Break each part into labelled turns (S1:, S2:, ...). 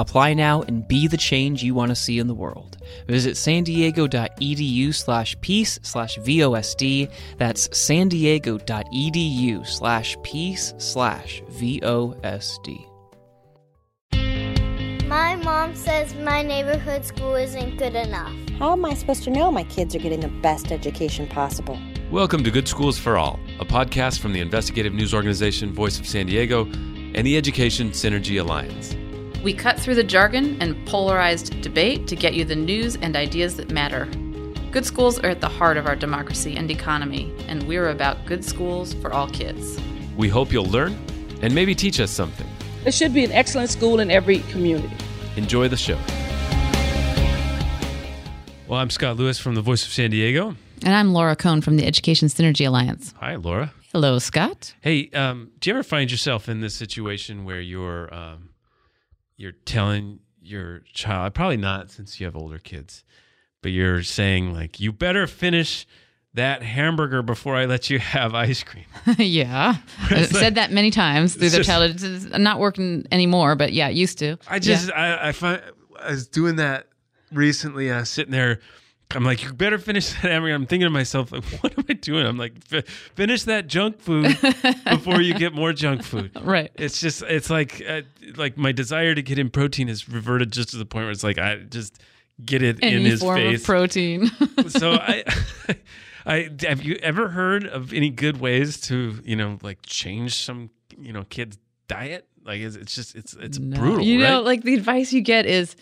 S1: Apply now and be the change you want to see in the world. Visit san diego.edu slash peace slash VOSD. That's san diego.edu slash peace slash VOSD.
S2: My mom says my neighborhood school isn't good enough.
S3: How am I supposed to know my kids are getting the best education possible?
S4: Welcome to Good Schools for All, a podcast from the investigative news organization Voice of San Diego and the Education Synergy Alliance.
S5: We cut through the jargon and polarized debate to get you the news and ideas that matter. Good schools are at the heart of our democracy and economy, and we're about good schools for all kids.
S4: We hope you'll learn and maybe teach us something.
S6: There should be an excellent school in every community.
S4: Enjoy the show. Well, I'm Scott Lewis from the Voice of San Diego.
S5: And I'm Laura Kohn from the Education Synergy Alliance.
S4: Hi, Laura.
S5: Hello, Scott.
S4: Hey, um, do you ever find yourself in this situation where you're um, you're telling your child, probably not since you have older kids, but you're saying like, you better finish that hamburger before I let you have ice cream.
S5: yeah. I've said that many times through their childhood. It's not working anymore, but yeah, it used to.
S4: I just I, I find I was doing that recently. I was sitting there. I'm like, you better finish that hamburger. I'm thinking to myself, like, what am I doing? I'm like, "Fi- finish that junk food before you get more junk food.
S5: Right.
S4: It's just, it's like, uh, like my desire to get in protein is reverted just to the point where it's like, I just get it in
S5: Any
S4: his
S5: form
S4: face.
S5: of protein.
S4: so I, I have you ever heard of any good ways to, you know, like change some, you know, kid's diet? Like it's, it's just, it's, it's
S5: No.
S4: brutal.
S5: You know,
S4: right?
S5: like the advice you get is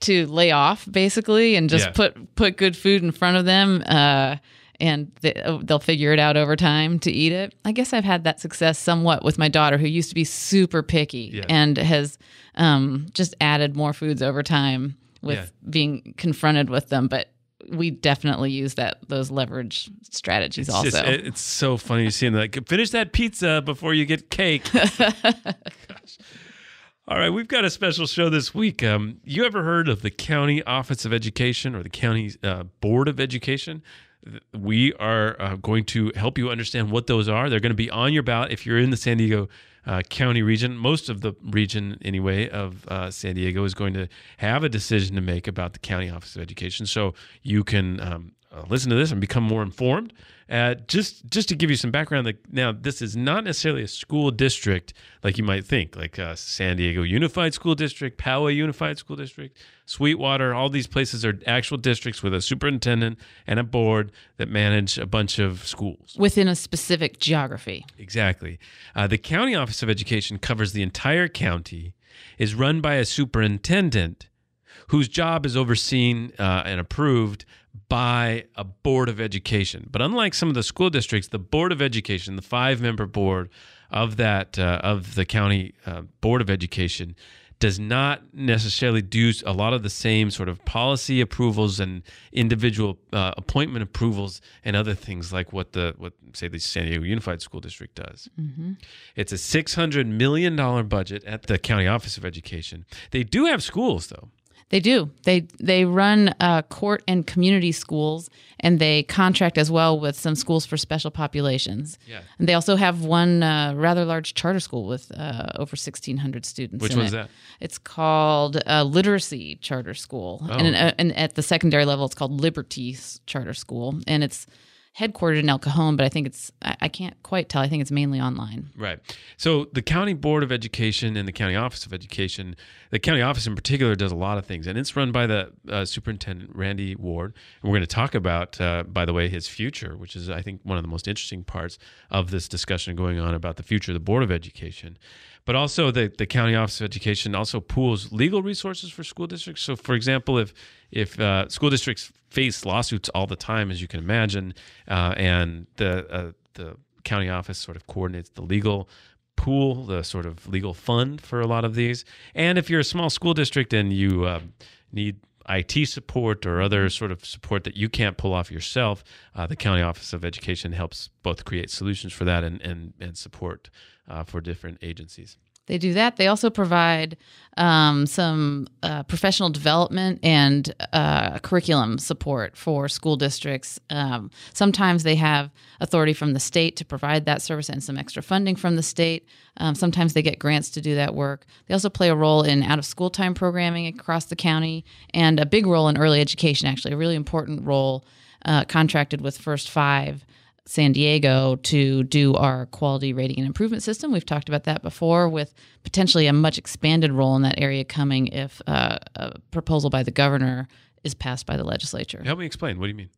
S5: to lay off basically and just
S4: Yeah.
S5: put put good food in front of them uh and they, they'll figure it out over time to eat it. I guess I've had that success somewhat with my daughter, who used to be super picky
S4: Yeah.
S5: and has um, just added more foods over time with
S4: Yeah.
S5: being confronted with them. But we definitely use that those leverage strategies
S4: It's
S5: also.
S4: just- it- it's so funny seeing like finish that pizza before you get cake. Gosh. All right, we've got a special show this week. Um, you ever heard of the County Office of Education or the County uh, Board of Education? We are uh, going to help you understand what those are. They're going to be on your ballot if you're in the San Diego uh, County region. Most of the region, anyway, of uh, San Diego is going to have a decision to make about the County Office of Education. So you can um, uh, listen to this and become more informed. Uh, just just to give you some background, like now this is not necessarily a school district like you might think, like uh, San Diego Unified School District, Poway Unified School District, Sweetwater. All these places are actual districts with a superintendent and a board that manage a bunch of schools.
S5: within a specific geography.
S4: Exactly. Uh, the County Office of Education covers the entire county, is run by a superintendent whose job is overseen uh, and approved by a board of education. But unlike some of the school districts, the board of education, the five-member board of that uh, of the county uh, board of education, does not necessarily do a lot of the same sort of policy approvals and individual uh, appointment approvals and other things like what the what say the San Diego Unified School District does. It's a six hundred million dollar budget at the County Office of Education. They do have schools though.
S5: They do. They they run uh, court and community schools, and they contract as well with some schools for special populations.
S4: Yeah.
S5: And they also have one uh, rather large charter school with uh, over sixteen hundred students.
S4: Which one's
S5: it.
S4: that?
S5: It's called uh, Literacy Charter School,
S4: Oh.
S5: and, uh, and at the secondary level, it's called Liberty Charter School, and it's headquartered in El Cajon. But I think it's I, can't quite tell. I think it's mainly online.
S4: Right. So the County Board of Education and the County Office of Education, the county office in particular, does a lot of things, and it's run by the uh, Superintendent Randy Ward. And we're going to talk about, uh, by the way, his future, which is I think one of the most interesting parts of this discussion going on about the future of the Board of Education. But also, the, the County Office of Education also pools legal resources for school districts. So, for example, if if uh, school districts face lawsuits all the time, as you can imagine, uh, and the uh, the county office sort of coordinates the legal pool, the sort of legal fund for a lot of these. And if you're a small school district and you uh, need IT support or other sort of support that you can't pull off yourself, uh, the County Office of Education helps both create solutions for that and and, and support uh, for different agencies.
S5: They do that. They also provide um, some uh, professional development and uh, curriculum support for school districts. Um, sometimes they have authority from the state to provide that service and some extra funding from the state. Um, sometimes they get grants to do that work. They also play a role in out of school time programming across the county and a big role in early education, actually, a really important role uh, contracted with First Five San Diego to do our quality rating and improvement system. We've talked about that before, with potentially a much expanded role in that area coming if uh, a proposal by the governor is passed by the legislature.
S4: Help me explain. What do you mean?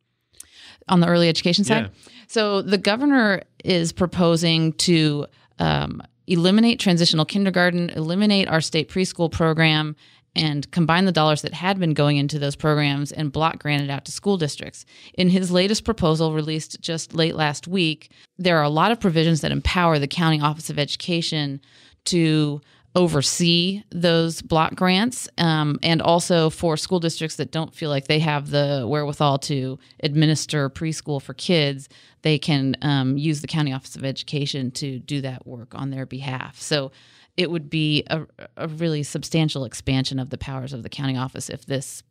S5: On the early education side?
S4: Yeah.
S5: So the governor is proposing to um, eliminate transitional kindergarten, eliminate our state preschool program, and combine the dollars that had been going into those programs and block grant it out to school districts. In his latest proposal, released just late last week, there are a lot of provisions that empower the County Office of Education to oversee those block grants um, and also for school districts that don't feel like they have the wherewithal to administer preschool for kids they can um, use the county office of education to do that work on their behalf so it would be a, a really substantial expansion of the powers of the county office if this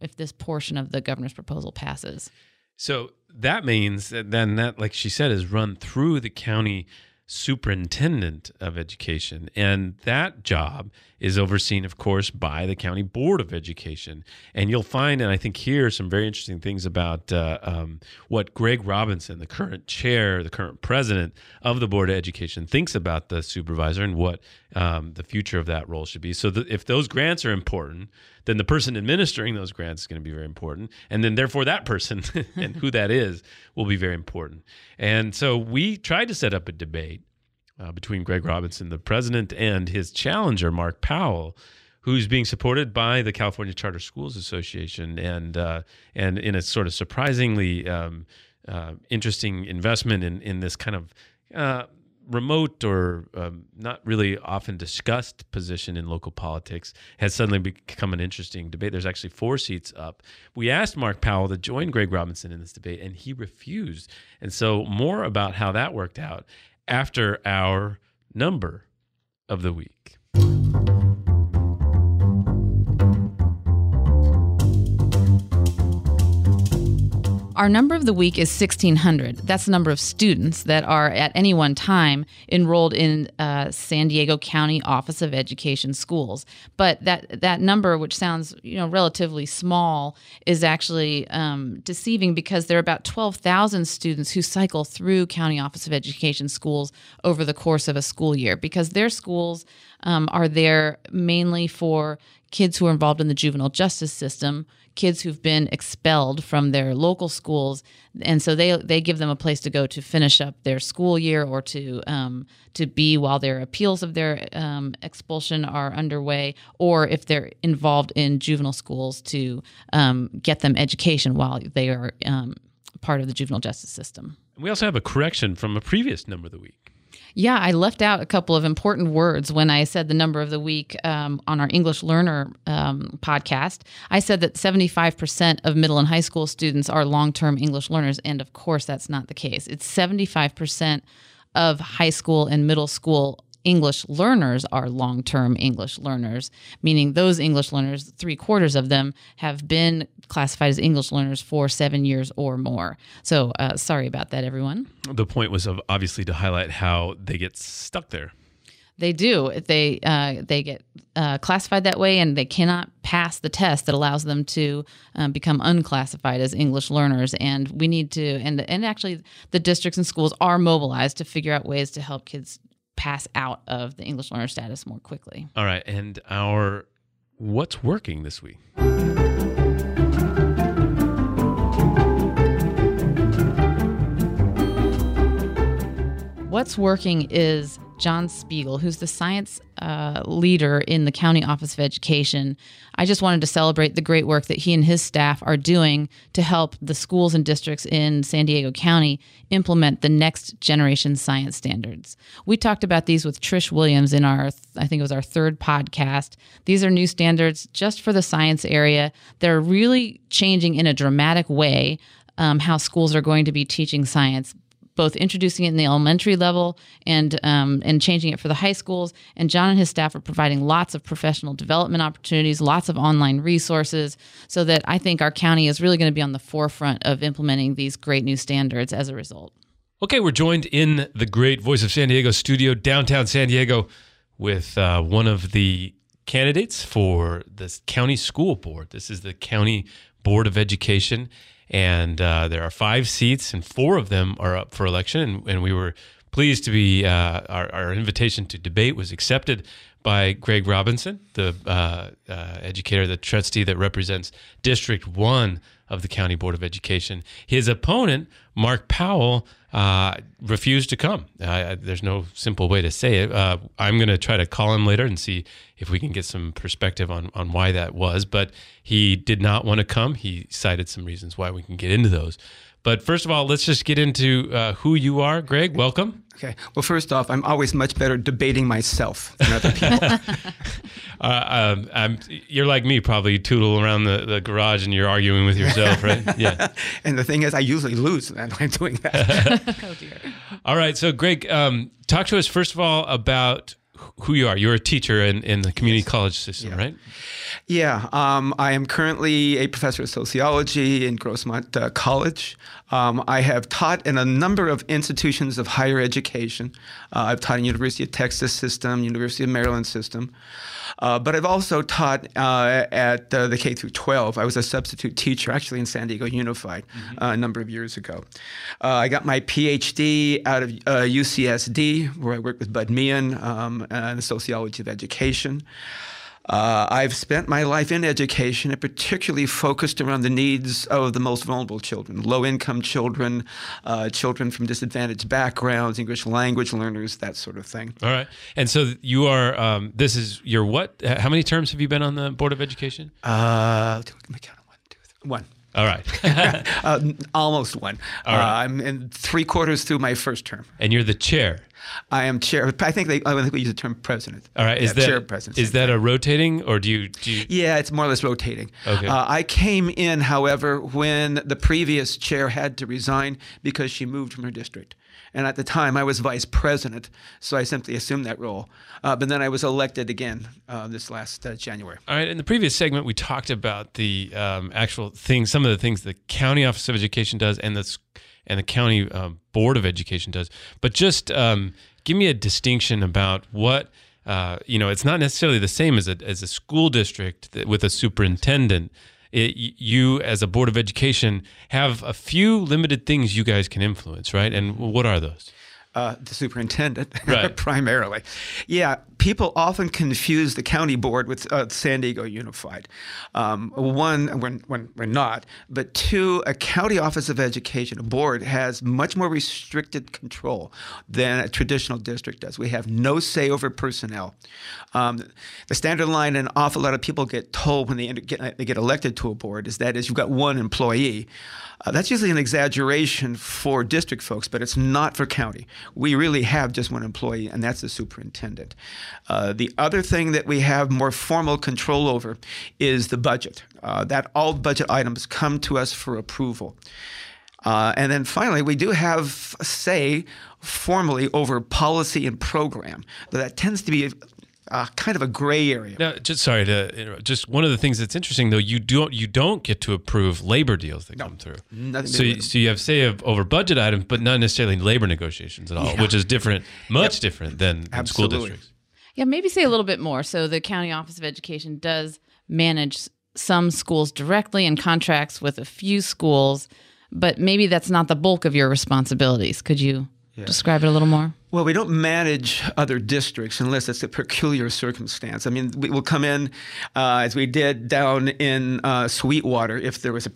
S5: if this portion of the governor's proposal passes.
S4: So that means that then that, like she said, is run through the county superintendent of education. And that job is overseen, of course, by the county board of education. And you'll find, and I think here, some very interesting things about uh, um, what Greg Robinson, the current chair, the current president of the board of education, thinks about the supervisor and what um, the future of that role should be. So if those grants are important, then the person administering those grants is going to be very important. And then, therefore, that person and who that is will be very important. And so we tried to set up a debate uh, between Greg Robinson, the president, and his challenger, Mark Powell, who's being supported by the California Charter Schools Association, and uh, and in a sort of surprisingly um, uh, interesting investment in in this kind of. Uh, remote or um, not really often discussed position in local politics has suddenly become an interesting debate. There's actually four seats up. We asked Mark Powell to join Greg Robinson in this debate, and he refused. And so, more about how that worked out after our number of the week.
S5: Our number of the week is 1,600. That's the number of students that are at any one time enrolled in uh, San Diego County Office of Education schools. But that that number, which sounds you know relatively small, is actually um, deceiving because there are about 12,000 students who cycle through County Office of Education schools over the course of a school year because their schools um, are there mainly for kids who are involved in the juvenile justice system, kids who've been expelled from their local schools, and so they they give them a place to go to finish up their school year or to um, to be while their appeals of their um, expulsion are underway, or if they're involved in juvenile schools to um, get them education while they are um, part of the juvenile justice system.
S4: We also have a correction from a previous number of the week.
S5: Yeah, I left out a couple of important words when I said the number of the week um, on our English Learner um, podcast. I said that 75% of middle and high school students are long term English learners. And of course, that's not the case. It's 75% of high school and middle school English learners are long term English learners, meaning those English learners, three quarters of them, have been classified as English learners for seven years or more. So uh, sorry about that, everyone.
S4: The point was obviously to highlight how they get stuck there.
S5: They do. They uh, they get uh, classified that way, and they cannot pass the test that allows them to um, become unclassified as English learners. And we need to, and and actually, the districts and schools are mobilized to figure out ways to help kids pass out of the English learner status more quickly.
S4: All right, and our what's working this week?
S5: What's working is John Spiegel, who's the science uh, leader in the County Office of Education. I just wanted to celebrate the great work that he and his staff are doing to help the schools and districts in San Diego County implement the next generation science standards. We talked about these with Trish Williams in our, I think it was our third podcast. These are new standards just for the science area. They're really changing in a dramatic way um, how schools are going to be teaching science both introducing it in the elementary level and um, and changing it for the high schools. And John and his staff are providing lots of professional development opportunities, lots of online resources, so that I think our county is really going to be on the forefront of implementing these great new standards as a result.
S4: Okay, we're joined in the great Voice of San Diego studio, downtown San Diego, with uh, one of the candidates for the county school board. This is the county board of education and uh, there are five seats, and four of them are up for election. And, and we were pleased to be uh, our, our, invitation to debate was accepted by Greg Robinson, the uh, uh educator, the trustee that represents District One of the County Board of Education. His opponent, Mark Powell, uh, refused to come. There's no simple way to say it. Uh, I'm going to try to call him later and see if we can get some perspective on, on why that was. But he did not want to come. He cited some reasons why we can get into those. But first of all, let's just get into uh, who you are, Greg. Welcome.
S7: Okay. Well, first off, I'm always much better debating myself than other people.
S4: uh, um, you're like me, probably tootle around the, the garage and you're arguing with yourself, right?
S7: Yeah. and the thing is, I usually lose when I'm doing that. oh,
S4: dear. All right. So, Greg, um, talk to us first of all about who you are. You're a teacher in, in the community yes. college system,
S7: yeah.
S4: right?
S7: Yeah. Um, I am currently a professor of sociology in Grossmont uh, College. Um, I have taught in a number of institutions of higher education. Uh, I've taught in the University of Texas system, University of Maryland system. Uh, but I've also taught uh, at uh, the K through 12. I was a substitute teacher actually in San Diego Unified mm-hmm. Uh, a number of years ago. Uh, I got my PhD out of UCSD, where I worked with Bud Mehan um, in the sociology of education. Uh, I've spent my life in education and particularly focused around the needs of the most vulnerable children, low income children, uh, children from disadvantaged backgrounds, English language learners, that sort of thing.
S4: All right. And so you are, um, this is your what? How many terms have you been on the Board of Education?
S7: Uh, let me count one, two, three, one.
S4: All right.
S7: uh, almost one. All right. Uh, I'm in three quarters through my first term.
S4: And you're the chair.
S7: I am chair. I think they. I think we use the term president.
S4: All right. Is yeah, that chair president? Is that a rotating, or do you, do you?
S7: Yeah, it's more or less rotating.
S4: Okay. Uh,
S7: I came in, however, when the previous chair had to resign because she moved from her district. And at the time, I was vice president, so I simply assumed that role. Uh, but then I was elected again uh, this last uh, January.
S4: All right. In the previous segment, we talked about the um, actual things, some of the things the county office of education does, and the and the county um, board of education does. But just um, give me a distinction about what. Uh, you know, it's not necessarily the same as a as a school district with a superintendent it, you as a board of education have a few limited things you guys can influence, right? And what are those?
S7: Uh, the superintendent,
S4: right.
S7: primarily. Yeah, people often confuse the county board with uh, San Diego Unified. Um, one, we're, we're, not, but two, a county office of education, a board, has much more restricted control than a traditional district does. We have no say over personnel. Um, the standard line an awful lot of people get told when they get, they get elected to a board is that is you've got one employee. Uh, that's usually an exaggeration for district folks, but it's not for county. We really have just one employee, and that's the superintendent. Uh, the other thing that we have more formal control over is the budget. Uh, that all budget items come to us for approval. Uh, and then finally, we do have say formally over policy and program. That tends to be uh, kind of a gray area.
S4: Now, just sorry to just one of the things that's interesting though you don't you don't get to approve labor deals that
S7: no,
S4: come through.
S7: Nothing
S4: so you, so you have say of over budget items, but not necessarily labor negotiations at all, yeah. which is different, much yep. different than, than school districts.
S5: Yeah, maybe say a little bit more. So the county office of education does manage some schools directly and contracts with a few schools, but maybe that's not the bulk of your responsibilities. Could you yeah. describe it a little more?
S7: Well, we don't manage other districts unless it's a peculiar circumstance. I mean, we will come in uh, as we did down in uh, Sweetwater if there was a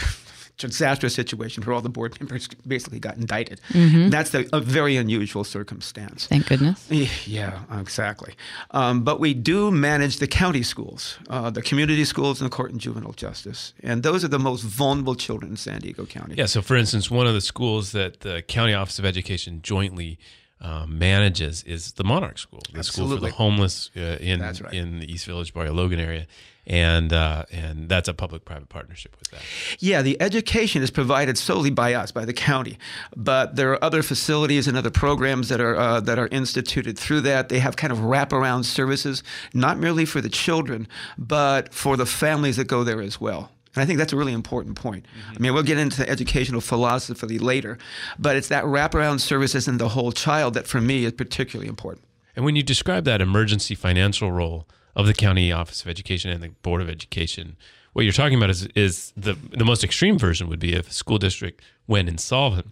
S7: disastrous situation where all the board members basically got indicted.
S5: Mm-hmm.
S7: That's the, a very unusual circumstance.
S5: Thank goodness.
S7: Yeah, exactly. Um, but we do manage the county schools, uh, the community schools, and the court and juvenile justice. And those are the most vulnerable children in San Diego County.
S4: Yeah. So, for instance, one of the schools that the County Office of Education jointly um, manages is the Monarch School, the school for the homeless uh, in
S7: right.
S4: in the East Village, Barrio Logan area, and uh, and that's a public-private partnership with that.
S7: Yeah, the education is provided solely by us, by the county, but there are other facilities and other programs that are uh, that are instituted through that. They have kind of wraparound services, not merely for the children, but for the families that go there as well. And I think that's a really important point. I mm-hmm. mean, we'll get into the educational philosophy later, but it's that wraparound services and the whole child that, for me, is particularly important.
S4: And when you describe that emergency financial role of the County Office of Education and the Board of Education, what you're talking about is, is the, the most extreme version would be if a school district went insolvent.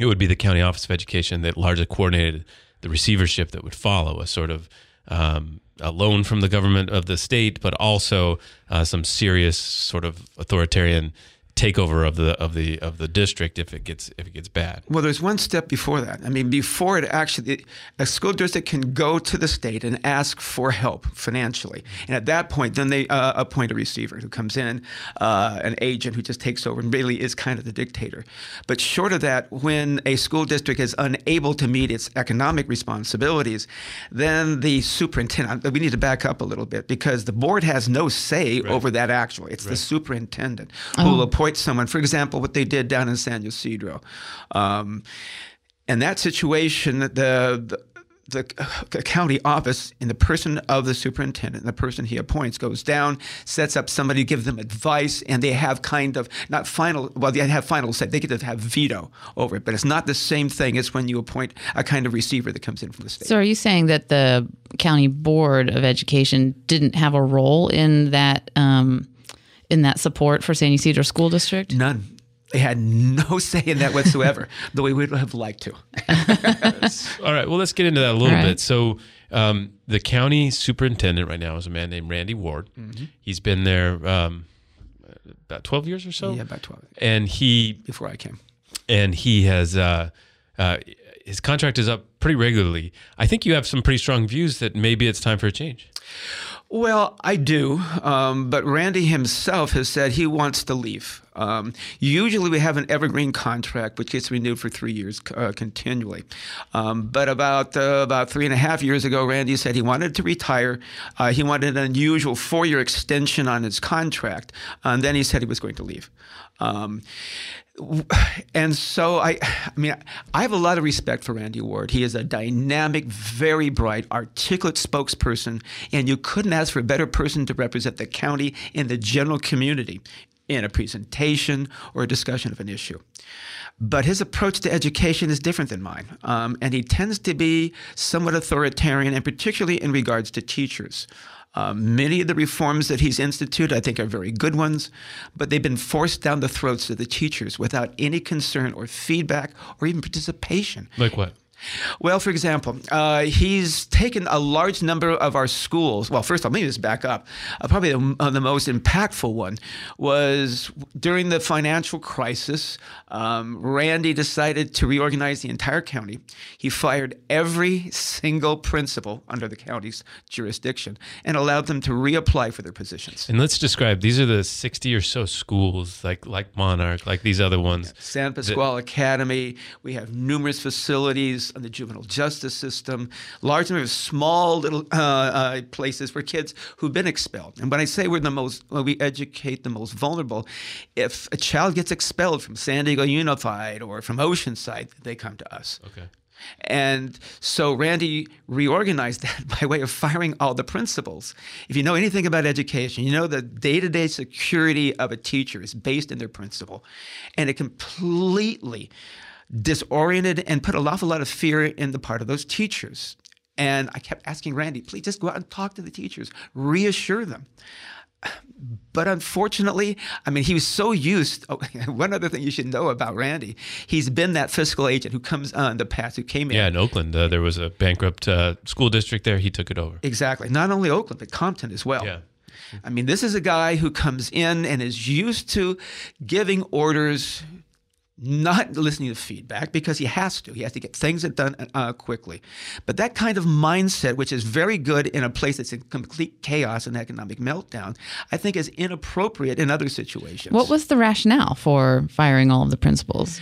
S4: It would be the County Office of Education that largely coordinated the receivership that would follow, a sort of um, a loan from the government of the state, but also uh, some serious sort of authoritarian takeover of the of the of the district if it gets if it gets bad.
S7: Well, there's one step before that. I mean, before it actually, a school district can go to the state and ask for help financially, and at that point, then they uh, appoint a receiver who comes in, uh, an agent who just takes over and really is kind of the dictator. But short of that, when a school district is unable to meet its economic responsibilities, then the superintendent. We need to back up a little bit because the board has no say over that. Actually, it's the superintendent who will appoint someone. For example, what they did down in San Ysidro. Um, in that situation, the, the the county office in the person of the superintendent, the person he appoints, goes down, sets up somebody, gives them advice, and they have kind of not final. Well, they have final say. They get to have veto over it, but it's not the same thing as when you appoint a kind of receiver that comes in from the state.
S5: So, are you saying that the county board of education didn't have a role in that um, in that support for San Ysidro School District?
S7: None. They had no say in that whatsoever, the way we would have liked to.
S4: All right. Well, let's get into that a little
S5: All right.
S4: bit. So, um, the county superintendent right now is a man named Randy Ward. He's been there um, about twelve years or so,
S7: yeah, about 12
S4: and he
S7: before I came.
S4: and he has uh, uh, his contract is up pretty regularly. I think you have some pretty strong views that maybe it's time for a change.
S7: Well, I do, um, but Randy himself has said he wants to leave. Um, usually, we have an evergreen contract which gets renewed for three years uh, continually. Um, but about uh, about three and a half years ago, Randy said he wanted to retire. Uh, he wanted an unusual four-year extension on his contract, and then he said he was going to leave. And so I, I mean, I have a lot of respect for Randy Ward. He is a dynamic, very bright, articulate spokesperson, and you couldn't ask for a better person to represent the county and the general community in a presentation or a discussion of an issue. But his approach to education is different than mine, um, and he tends to be somewhat authoritarian, and particularly in regards to teachers. Um, many of the reforms that he's instituted, I think, are very good ones, but they've been forced down the throats of the teachers without any concern or feedback or even participation.
S4: Like what?
S7: Well, for example, uh, he's taken a large number of our schools. Well, first of all, let me just back up. Uh, probably the, uh, the most impactful one was during the financial crisis. Um, Randy decided to reorganize the entire county. He fired every single principal under the county's jurisdiction and allowed them to reapply for their positions.
S4: And let's describe. These are the sixty or so schools, like like Monarch, like these other ones.
S7: San Pasqual Academy. We have numerous facilities on the juvenile justice system, large number of small little uh, uh, places for kids who've been expelled. And when I say we're the most, well, we educate the most vulnerable, if a child gets expelled from San Diego Unified or from Oceanside, they come to us.
S4: Okay.
S7: And so Randy reorganized that by way of firing all the principals. If you know anything about education, you know the day to day security of a teacher is based in their principal. And it completely disoriented and put an awful lot of fear in the part of those teachers. And I kept asking Randy, please just go out and talk to the teachers, reassure them. But unfortunately, I mean, he was so used. Oh, one other thing you should know about Randy, he's been that fiscal agent who comes in the past, who came in.
S4: Yeah, in Oakland, uh, there was a bankrupt uh, school district there. He took it over.
S7: Exactly. Not only Oakland, but Compton as well.
S4: Yeah.
S7: I mean, this is a guy who comes in and is used to giving orders not listening to feedback because he has to. He has to get things done uh, quickly. But that kind of mindset, which is very good in a place that's in complete chaos and economic meltdown, I think is inappropriate in other situations.
S5: What was the rationale for firing all of the principals?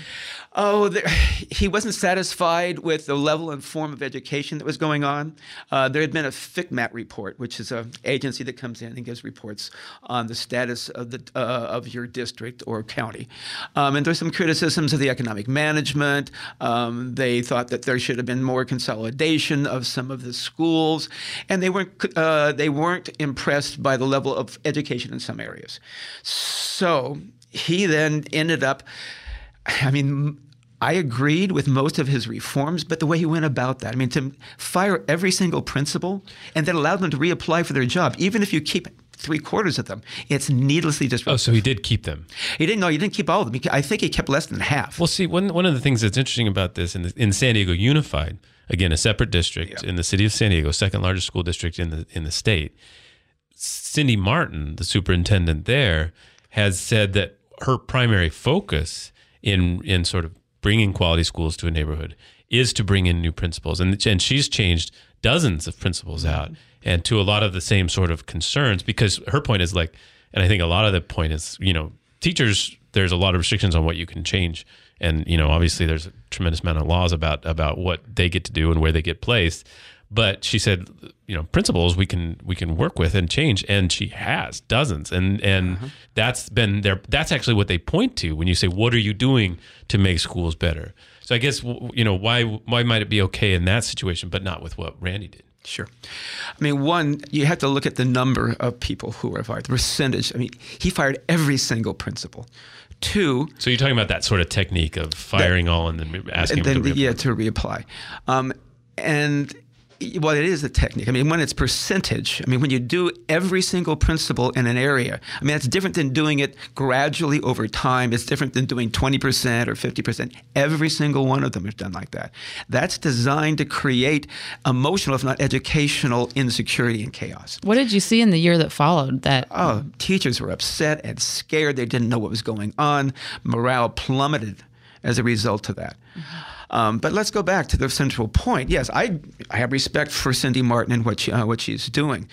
S7: Oh, there, he wasn't satisfied with the level and form of education that was going on. Uh, there had been a FCMAT report, which is an agency that comes in and gives reports on the status of the uh, of your district or county. Um, and there's some criticisms of the economic management. Um, they thought that there should have been more consolidation of some of the schools, and they weren't uh, they weren't impressed by the level of education in some areas. So he then ended up. I mean, I agreed with most of his reforms, but the way he went about that, I mean, to fire every single principal and then allow them to reapply for their job, even if you keep three quarters of them, it's needlessly disruptive.
S4: Oh, so he did keep them.
S7: He didn't know. He didn't keep all of them. I think he kept less than half.
S4: Well, see, one one of the things that's interesting about this in the, in San Diego Unified, again, a separate district yeah. in the city of San Diego, second largest school district in the in the state. Cindy Marten, the superintendent there, has said that her primary focus in in sort of bringing quality schools to a neighborhood is to bring in new principals. And, and she's changed dozens of principals mm-hmm. out and to a lot of the same sort of concerns because her point is like, and I think a lot of the point is, you know, teachers, there's a lot of restrictions on what you can change. And, you know, obviously there's a tremendous amount of laws about, about what they get to do and where they get placed. But she said, you know, principals we can we can work with and change, and she has dozens, and and uh-huh. that's been there. That's actually what they point to when you say, "What are you doing to make schools better?" So I guess you know why why might it be okay in that situation, but not with what Randy did.
S7: Sure. I mean, one, you have to look at the number of people who were fired, the percentage. I mean, he fired every single principal. Two.
S4: So you're talking about that sort of technique of firing that, all and then asking
S7: then,
S4: them to reapply.
S7: Yeah, to reapply. Um, and well, it is a technique. I mean, when it's percentage, I mean, when you do every single principle in an area, I mean, that's different than doing it gradually over time. It's different than doing 20% or 50%. Every single one of them is done like that. That's designed to create emotional, if not educational, insecurity and chaos.
S5: What did you see in the year that followed that?
S7: Oh, teachers were upset and scared. They didn't know what was going on. Morale plummeted as a result of that. Mm-hmm. Um, but let's go back to the central point. Yes, I, I have respect for Cindy Marten and what, she, uh, what she's doing.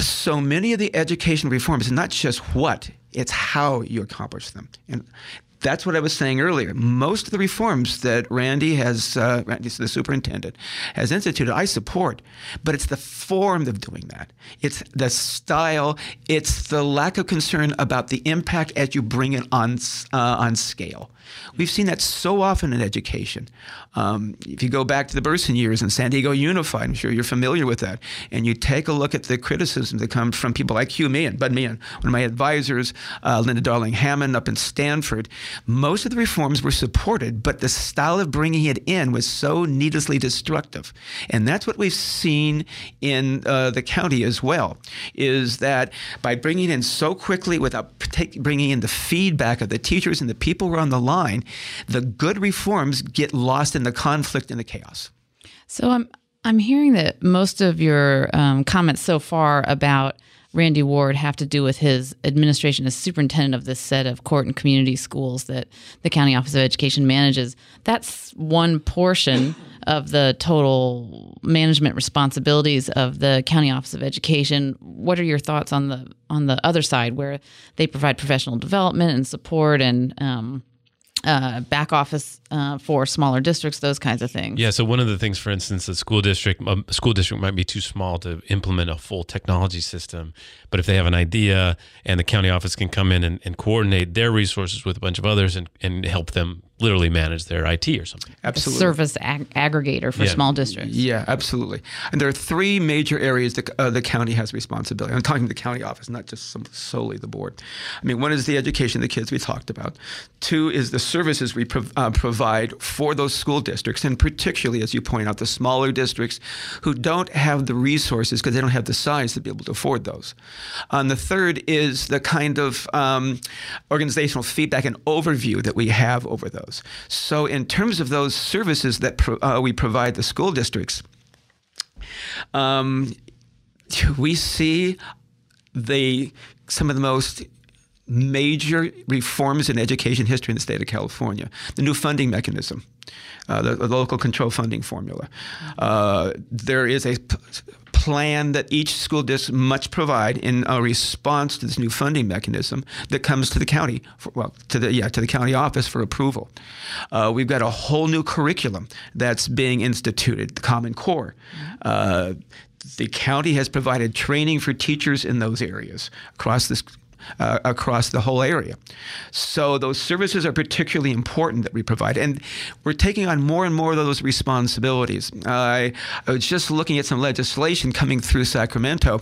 S7: So many of the education reforms, not just what, it's how you accomplish them. And that's what I was saying earlier. Most of the reforms that Randy has, uh, Randy, the superintendent, has instituted, I support, but it's the form of doing that. It's the style. It's the lack of concern about the impact as you bring it on uh, on scale. We've seen that so often in education. Um, if you go back to the Bersin years in San Diego Unified, I'm sure you're familiar with that, and you take a look at the criticism that comes from people like Hugh Mehan, Bud Mehan, one of my advisors, uh, Linda Darling Hammond up in Stanford. Most of the reforms were supported, but the style of bringing it in was so needlessly destructive. And that's what we've seen in uh, the county as well, is that by bringing in so quickly without take, bringing in the feedback of the teachers and the people who are on the line, the good reforms get lost in the conflict and the chaos.
S5: So I'm I'm hearing that most of your um, comments so far about Randy Ward have to do with his administration as superintendent of this set of court and community schools that the County Office of Education manages. That's one portion of the total management responsibilities of the County Office of Education. What are your thoughts on the on the other side, where they provide professional development and support and um, uh, back office uh, for smaller districts, those kinds of things.
S4: Yeah. So one of the things, for instance, a school district, a school district might be too small to implement a full technology system, but if they have an idea and the county office can come in and, and coordinate their resources with a bunch of others and, and help them literally manage their IT or something.
S7: Absolutely.
S5: A service ag- aggregator for
S4: Yeah.
S5: small districts.
S7: Yeah, absolutely. And there are three major areas that uh, the county has responsibility. I'm talking the county office, not just some, solely the board. I mean, one is the education of the kids we talked about. Two is the services we prov- uh, provide for those school districts, and particularly, as you point out, the smaller districts who don't have the resources because they don't have the size to be able to afford those. And the third is the kind of um, organizational feedback and overview that we have over those. So, in terms of those services that pro- uh, we provide the school districts, um, we see the some of the most major reforms in education history in the state of California. The new funding mechanism, uh, the, the, local control funding formula. Uh, there is a p- plan that each school district must provide in a response to this new funding mechanism that comes to the county, for, well, to the yeah, to the county office for approval. Uh, we've got a whole new curriculum that's being instituted, the Common Core. Uh, the county has provided training for teachers in those areas across this uh, across the whole area. So those services are particularly important that we provide, and we're taking on more and more of those responsibilities. I, I, was just looking at some legislation coming through Sacramento.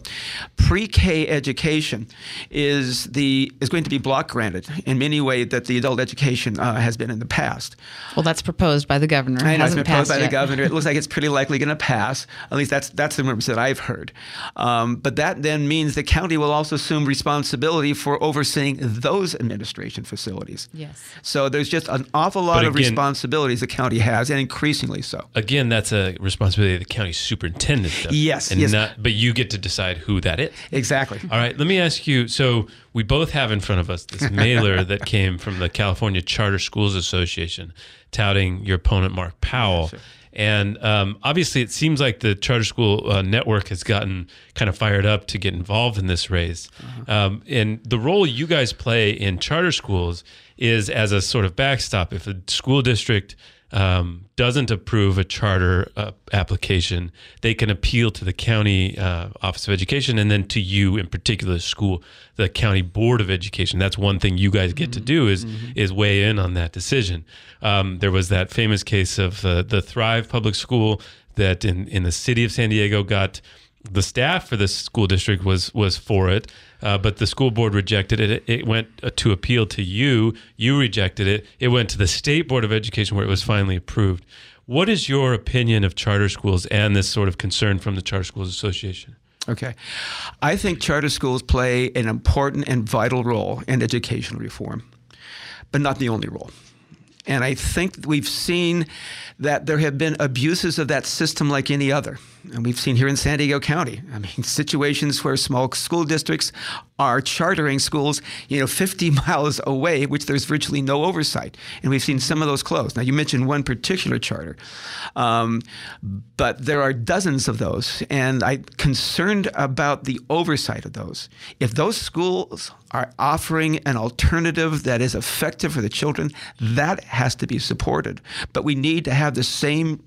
S7: Pre-K education is the is going to be block granted in many ways that the adult education uh, has been in the past.
S5: Well, that's proposed by the governor.
S7: I know it's proposed by yet. the governor. It looks like it's pretty likely going to pass. At least that's that's the rumors that I've heard. Um, but that then means the county will also assume responsibility for overseeing those administration facilities.
S5: Yes.
S7: So there's just an awful lot again, of responsibilities the county has, and increasingly so.
S4: Again, that's a responsibility of the county superintendent. Though,
S7: yes.
S4: And
S7: yes.
S4: Not, but you get to decide who that is.
S7: Exactly.
S4: All right. Let me ask you. So we both have in front of us this mailer that came from the California Charter Schools Association, touting your opponent Mark Powell. Sure. And um, obviously, it seems like the charter school uh, network has gotten kind of fired up to get involved in this race. Uh-huh. Um, and the role you guys play in charter schools is as a sort of backstop. If a school district um, doesn't approve a charter uh, application, they can appeal to the county uh, Office of Education and then to you in particular, the school, the county board of education. That's one thing you guys get mm-hmm. to do is mm-hmm. is weigh in on that decision. Um, there was that famous case of uh, the Thrive Public School that in in the city of San Diego got the staff for the school district was was for it, uh, but the school board rejected it. It went uh, to appeal to you. You rejected it. It went to the state board of education where it was finally approved. What is your opinion of charter schools and this sort of concern from the Charter Schools Association?
S7: Okay. I think charter schools play an important and vital role in educational reform, but not the only role. And I think we've seen that there have been abuses of that system like any other. And we've seen here in San Diego County, I mean, situations where small school districts are chartering schools, you know, 50 miles away, which there's virtually no oversight. And we've seen some of those close. Now, you mentioned one particular charter, um, but there are dozens of those. And I'm concerned about the oversight of those. If those schools are offering an alternative that is effective for the children, that has to be supported. But we need to have the same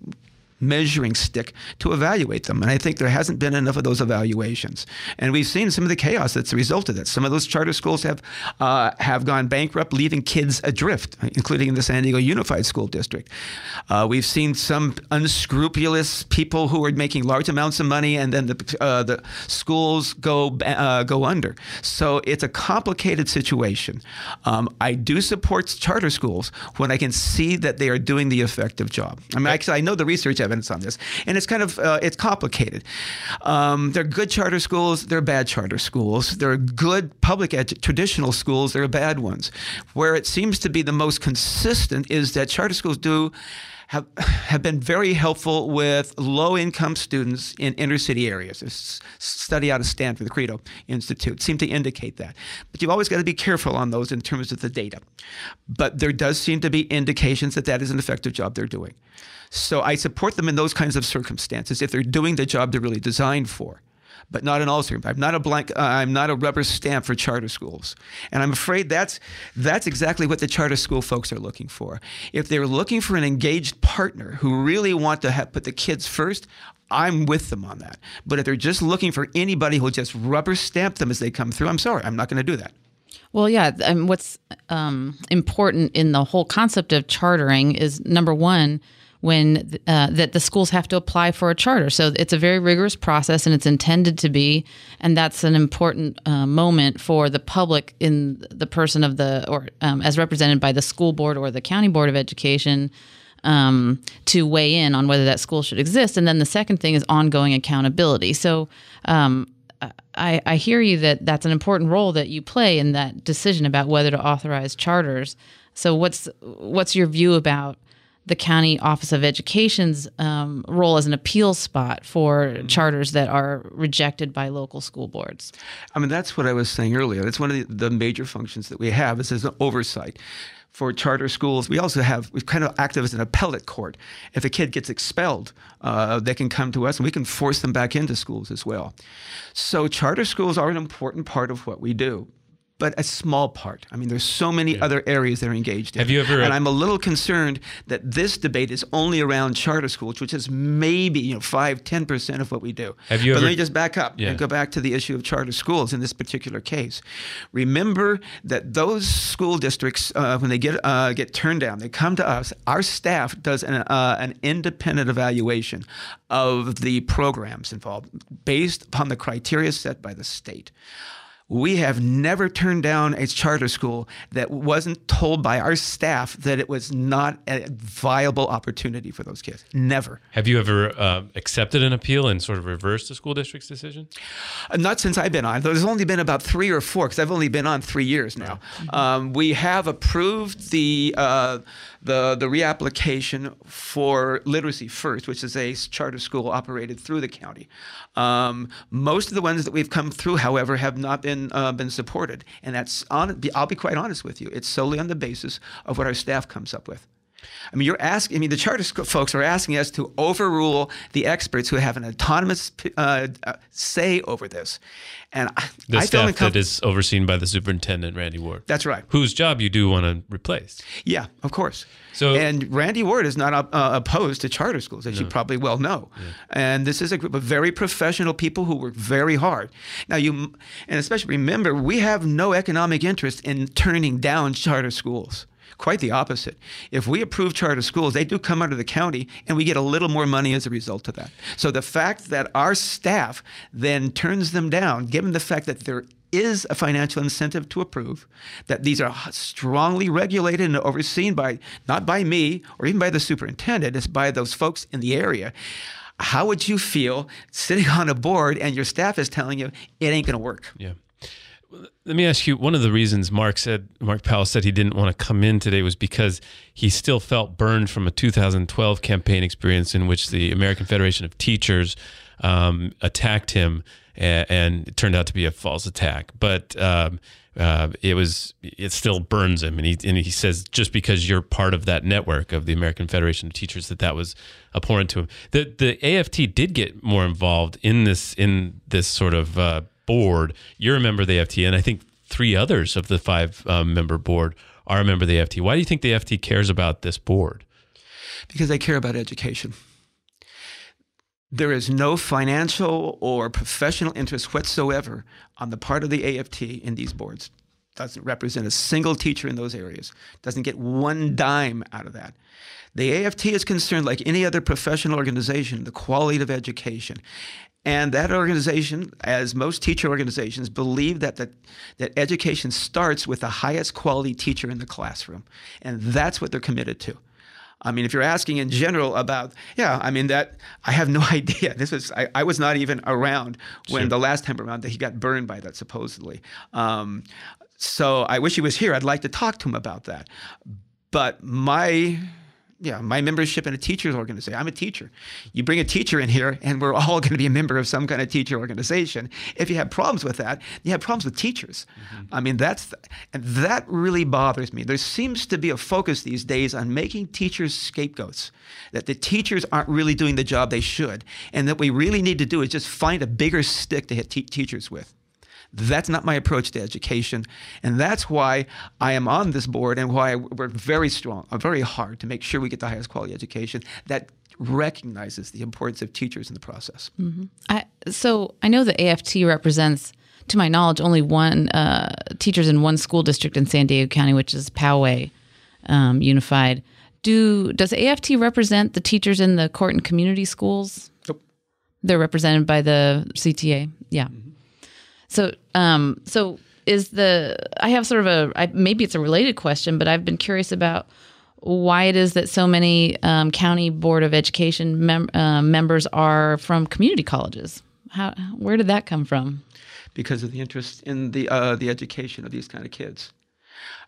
S7: measuring stick to evaluate them. And I think there hasn't been enough of those evaluations. And we've seen some of the chaos that's a result of that. Some of those charter schools have uh, have gone bankrupt, leaving kids adrift, including in the San Diego Unified School District. Uh, we've seen some unscrupulous people who are making large amounts of money, and then the uh, the schools go uh, go under. So it's a complicated situation. Um, I do support charter schools when I can see that they are doing the effective job. I mean, actually, I know the research evidence on this, and it's kind of uh, it's complicated. Um, there are good charter schools, there are bad charter schools. There are good public edu- traditional schools, there are bad ones. Where it seems to be the most consistent is that charter schools do have, have been very helpful with low income students in inner city areas. A study out of Stanford, the Credo Institute, seemed to indicate that. But you've always got to be careful on those in terms of the data. But there does seem to be indications that that is an effective job they're doing. So I support them in those kinds of circumstances if they're doing the job they're really designed for but not an circumstances. I'm not a blank. Uh, I'm not a rubber stamp for charter schools, and I'm afraid that's that's exactly what the charter school folks are looking for. If they're looking for an engaged partner who really want to have, put the kids first, I'm with them on that. But if they're just looking for anybody who'll just rubber stamp them as they come through, I'm sorry, I'm not going to do that.
S5: Well, yeah. Um, what's um, important in the whole concept of chartering is number one when uh, that the schools have to apply for a charter. So it's a very rigorous process, and it's intended to be, and that's an important uh, moment for the public in the person of the or um, as represented by the school board or the county board of education. Um, to weigh in on whether that school should exist. And then the second thing is ongoing accountability. So um, I, I, hear you that that's an important role that you play in that decision about whether to authorize charters. So what's what's your view about the county office of education's um, role as an appeal spot for charters that are rejected by local school boards
S7: I mean, that's what I was saying earlier. That's one of the, the major functions that we have is as an oversight. For charter schools, we also have, we kind of act as an appellate court. If a kid gets expelled, uh, they can come to us and we can force them back into schools as well. So, charter schools are an important part of what we do. But a small part. I mean, there's so many other areas that are engaged in.
S4: Have you ever-
S7: And I'm a little concerned that this debate is only around charter schools, which is maybe you know five, ten percent of what we do.
S4: Have you
S7: but
S4: ever-
S7: let me just back up
S4: Yeah.
S7: and go back to the issue of charter schools in this particular case. Remember that those school districts, uh, when they get uh, get turned down, they come to us. Our staff does an, uh, an independent evaluation of the programs involved based upon the criteria set by the state. We have never turned down a charter school that wasn't told by our staff that it was not a viable opportunity for those kids. Never.
S4: Have you ever uh, accepted an appeal and sort of reversed the school district's decision?
S7: Uh, Not since I've been on. There's only been about three or four because I've only been on three years now. Um, we have approved the uh, the the reapplication for Literacy First, which is a charter school operated through the county. Um, most of the ones that we've come through, however, have not been uh, been supported, and that's on. I'll be quite honest with you. It's solely on the basis of what our staff comes up with. I mean, you're asking. I mean, the charter folks are asking us to overrule the experts who have an autonomous uh, uh, say over this, and I,
S4: The
S7: I
S4: staff that is overseen by the superintendent, Randy Ward.
S7: That's right.
S4: Whose job you do want to replace.
S7: Yeah, of course.
S4: So-
S7: and Randy Ward is not uh, opposed to charter schools, as you probably well know. And this is a group of very professional people who work very hard. Now, you and especially remember, we have no economic interest in turning down charter schools. Quite the opposite. If we approve charter schools, they do come under the county, and we get a little more money as a result of that. So the fact that our staff then turns them down, given the fact that there is a financial incentive to approve, that these are strongly regulated and overseen by, not by me or even by the superintendent, it's by those folks in the area. How would you feel sitting on a board and your staff is telling you it ain't going to work?
S4: Yeah. Let me ask you. One of the reasons Mark said Mark Powell said he didn't want to come in today was because he still felt burned from a 2012 campaign experience in which the American Federation of Teachers um, attacked him, and, and it turned out to be a false attack. But um, uh, it was it still burns him, and he and he says just because you're part of that network of the American Federation of Teachers that that was abhorrent to him. The the AFT did get more involved in this in this sort of uh, board. You're a member of the AFT, and I think three others of the five um, member board are a member of the AFT. Why do you think the AFT cares about this board?
S7: Because they care about education. There is no financial or professional interest whatsoever on the part of the AFT in these boards. Doesn't represent a single teacher in those areas. Doesn't get one dime out of that. The AFT is concerned, like any other professional organization, the quality of education. And that organization, as most teacher organizations, believe that, the, that education starts with the highest quality teacher in the classroom. And that's what they're committed to. I mean, if you're asking in general about, yeah, I mean that I have no idea. This was I, I was not even around when
S4: Sure.
S7: the last time around that he got burned by that supposedly. Um, so I wish he was here. I'd like to talk to him about that. But my yeah, my membership in a teachers organization. I'm a teacher. You bring a teacher in here, and we're all going to be a member of some kind of teacher organization. If you have problems with that, you have problems with teachers. Mm-hmm. I mean, that's and that really bothers me. There seems to be a focus these days on making teachers scapegoats. That the teachers aren't really doing the job they should, and that we really need to do is just find a bigger stick to hit te- teachers with. That's not my approach to education. And that's why I am on this board and why I work very strong, uh, very hard to make sure we get the highest quality education that recognizes the importance of teachers in the process.
S5: I, so I know the AFT represents, to my knowledge, only one uh, teachers in one school district in San Diego County, which is Poway um, Unified. Do does AFT represent the teachers in the court and community schools?
S7: Nope.
S5: They're represented by the CTA. Yeah. So, um, so is the I have sort of a I, maybe it's a related question, but I've been curious about why it is that so many um, county board of education mem- uh, members are from community colleges. How where did that come from?
S7: because of the interest in the uh, the education of these kind of kids.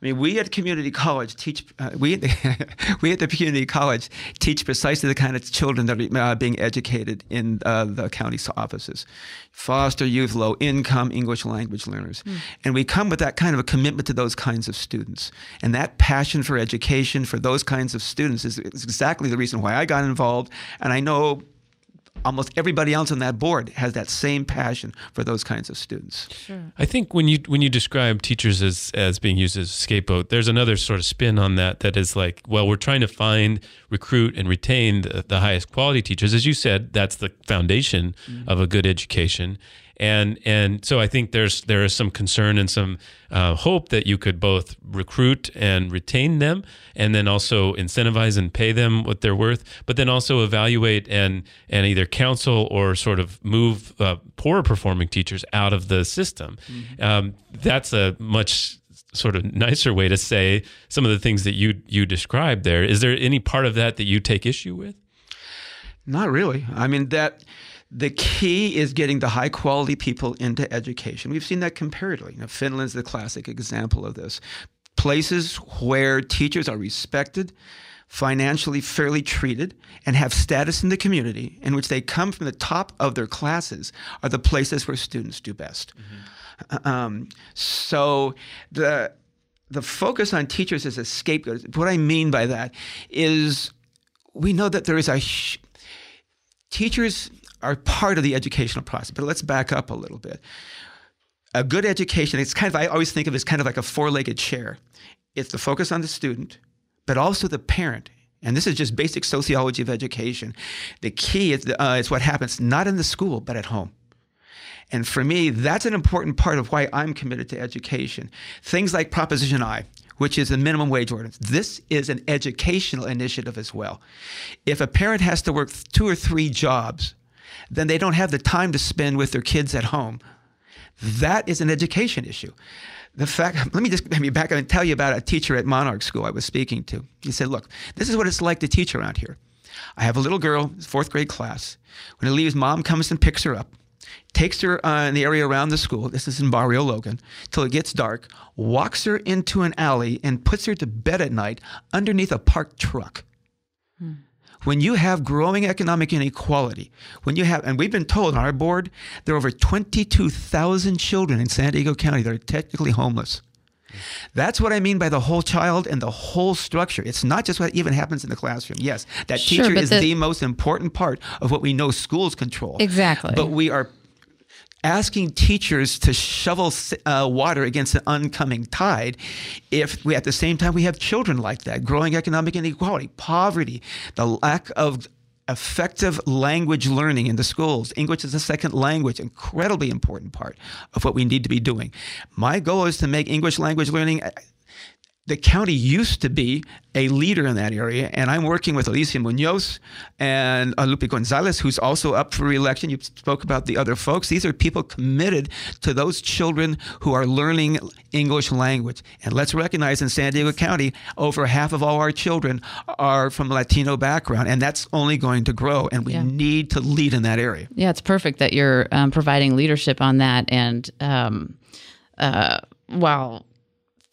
S7: I mean, we at community college teach. Uh, we we at the community college teach precisely the kind of children that are uh, being educated in uh, the county's offices, foster youth, low income English language learners, mm. and we come with that kind of a commitment to those kinds of students, and that passion for education for those kinds of students is, is exactly the reason why I got involved, and I know almost everybody else on that board has that same passion for those kinds of students.
S4: Sure. I think when you when you describe teachers as as being used as a scapegoat, there's another sort of spin on that that is like, well, we're trying to find, recruit, and retain the, the highest quality teachers. As you said, that's the foundation mm-hmm. of a good education and and so I think there's there is some concern and some uh, hope that you could both recruit and retain them, and then also incentivize and pay them what they're worth, but then also evaluate and and either counsel or sort of move uh, poorer performing teachers out of the system. Mm-hmm. Um, that's a much sort of nicer way to say some of the things that you you described there. Is there any part of that that you take issue with?
S7: Not really. I mean that the key is getting the high quality people into education. We've seen that comparatively. Know, Finland's the classic example of this. Places where teachers are respected, financially fairly treated, and have status in the community, in which they come from the top of their classes, are the places where students do best. Mm-hmm. Um, so the the focus on teachers as a scapegoat. What I mean by that is we know that there is a teachers are part of the educational process. But let's back up a little bit. A good education, it's kind of, I always think of it as kind of like a four legged chair. It's the focus on the student, but also the parent. And this is just basic sociology of education. The key is, uh, is what happens not in the school, but at home. And for me, that's an important part of why I'm committed to education. Things like Proposition I, which is the minimum wage ordinance. This is an educational initiative as well. If a parent has to work two or three jobs then they don't have the time to spend with their kids at home. That is an education issue. The fact, let me just let me back up and tell you about a teacher at Monarch School I was speaking to. He said, Look, this is what it's like to teach around here. I have a little girl, fourth grade class. When it leaves, mom comes and picks her up, takes her uh, in the area around the school. This is in Barrio Logan, till it gets dark, walks her into an alley, and puts her to bed at night underneath a parked truck. Hmm when you have growing economic inequality, when you have, and we've been told on our board, there are over 22,000 children in San Diego County that are technically homeless. That's what I mean by the whole child and the whole structure. It's not just what even happens in the classroom. Yes, that sure, teacher is the, the most important part of what we know schools control.
S5: Exactly.
S7: But we are asking teachers to shovel uh, water against an oncoming tide if we at the same time we have children like that. Growing economic inequality poverty the lack of effective language learning in the schools. English is a second language incredibly important part of what we need to be doing. My goal is to make english language learning the county used to be a leader in that area, and I'm working with Alicia Munoz and uh, Lupe Gonzalez, who's also up for reelection. You spoke about the other folks. These are people committed to those children who are learning English language. And let's recognize in San Diego County, over half of all our children are from Latino background, and that's only going to grow. And we yeah. need to lead in that area.
S5: Yeah, it's perfect that you're um, providing leadership on that. And um, uh, while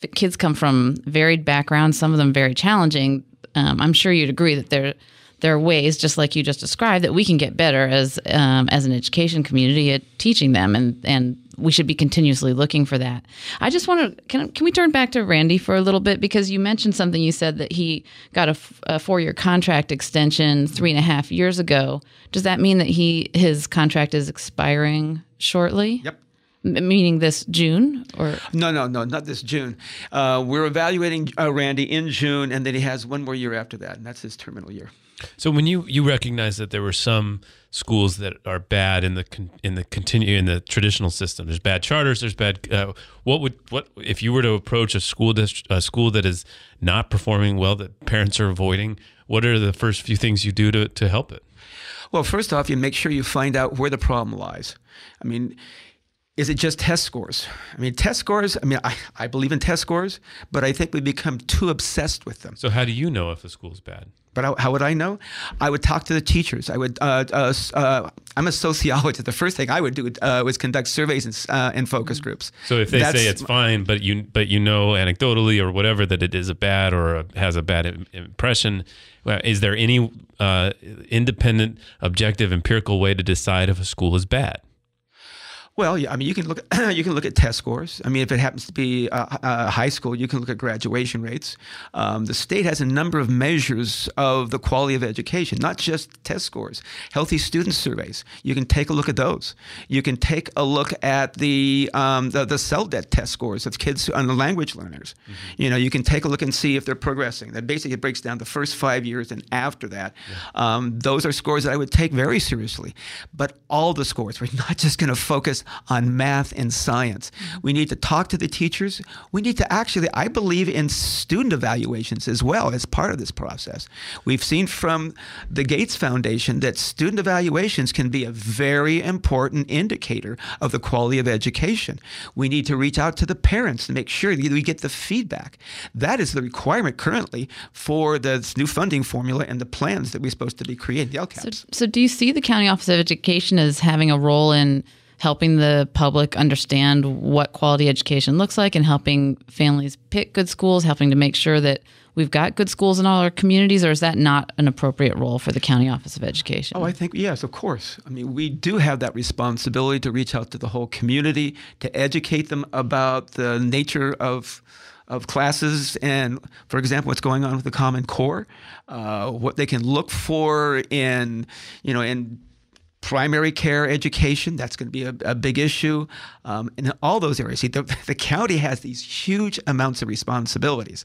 S5: kids come from varied backgrounds, some of them very challenging. Um, I'm sure you'd agree that there there are ways, just like you just described, that we can get better as um, as an education community at teaching them, and and we should be continuously looking for that. I just want to can can we turn back to Randy for a little bit because you mentioned something. You said that he got a, f- a four year contract extension three and a half years ago. Does that mean that he his contract is expiring shortly?
S7: Yep
S5: meaning this June or
S7: no, no, no, not this June. Uh, we're evaluating uh, Randy in June, and then he has one more year after that, and that's his terminal year.
S4: So when you you recognize that there were some schools that are bad in the in the continue in the traditional system, there's bad charters, there's bad. Uh, what would what if you were to approach a school district a school that is not performing well that parents are avoiding? What are the first few things you do to to help it?
S7: Well, first off, you make sure you find out where the problem lies. I mean, is it just test scores? I mean, test scores, I mean, I, I believe in test scores, but I think we become too obsessed with them.
S4: So, how do you know if a school's bad?
S7: But how, how would I know? I would talk to the teachers. I would. Uh, uh, uh, I'm a sociologist. The first thing I would do uh, was conduct surveys and, uh, and focus groups.
S4: So if they
S7: That's-
S4: say it's fine, but you but you know anecdotally or whatever that it is a bad or a, has a bad im- impression, is there any uh, independent, objective, empirical way to decide if a school is bad?
S7: Well, yeah, I mean, you can look you can look at test scores. I mean, if it happens to be a, high school, you can look at graduation rates. Um, the state has a number of measures of the quality of education, not just test scores. Healthy student surveys. You can take a look at those. You can take a look at the um, the, the CELDT test scores of kids and the language learners. You know, you can take a look and see if they're progressing. That basically breaks down the first five years and after that. Um, those are scores that I would take very seriously. But all the scores, we're not just going to focus on math and science. We need to talk to the teachers. We need to actually, I believe in student evaluations as well as part of this process. We've seen from the Gates Foundation that student evaluations can be a very important indicator of the quality of education. We need to reach out to the parents to make sure that we get the feedback. That is the requirement currently for this new funding formula and the plans that we're supposed to be creating.
S5: So, so do you see the County Office of Education as having a role in helping the public understand what quality education looks like and helping families pick good schools, helping to make sure that we've got good schools in all our communities, or is that not an appropriate role for the County Office of Education?
S7: Oh, I think, yes, of course. I mean, we do have that responsibility to reach out to the whole community, to educate them about the nature of of classes and, for example, what's going on with the Common Core, uh, what they can look for in, you know, in primary care education. That's going to be a, a big issue. Um, in all those areas, See, the, the county has these huge amounts of responsibilities.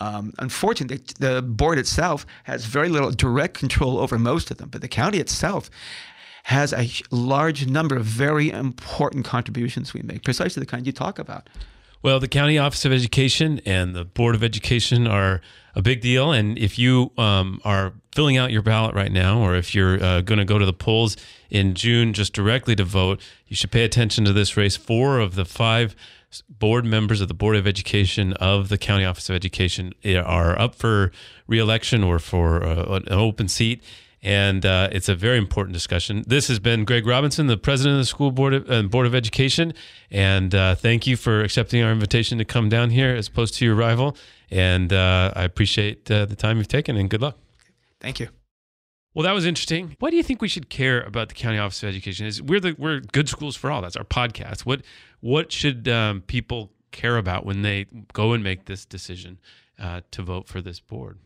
S7: Um, unfortunately, the board itself has very little direct control over most of them, but the county itself has a large number of very important contributions we make, precisely the kind you talk about.
S4: Well, the County Office of Education and the Board of Education are a big deal. And if you um, are filling out your ballot right now, or if you're uh, going to go to the polls in June just directly to vote, you should pay attention to this race. Four of the five board members of the Board of Education of the County Office of Education are up for reelection or for uh, an open seat. And uh, it's a very important discussion. This has been Greg Robinson, the president of the School Board of, uh, Board of Education. And uh, thank you for accepting our invitation to come down here as opposed to your rival. And uh, I appreciate uh, the time you've taken and good luck.
S7: Thank you.
S4: Well, that was interesting. Why do you think we should care about the County Office of Education? Is we're the we're Good Schools for All. That's our podcast. What what should um, people care about when they go and make this decision uh, to vote for this board?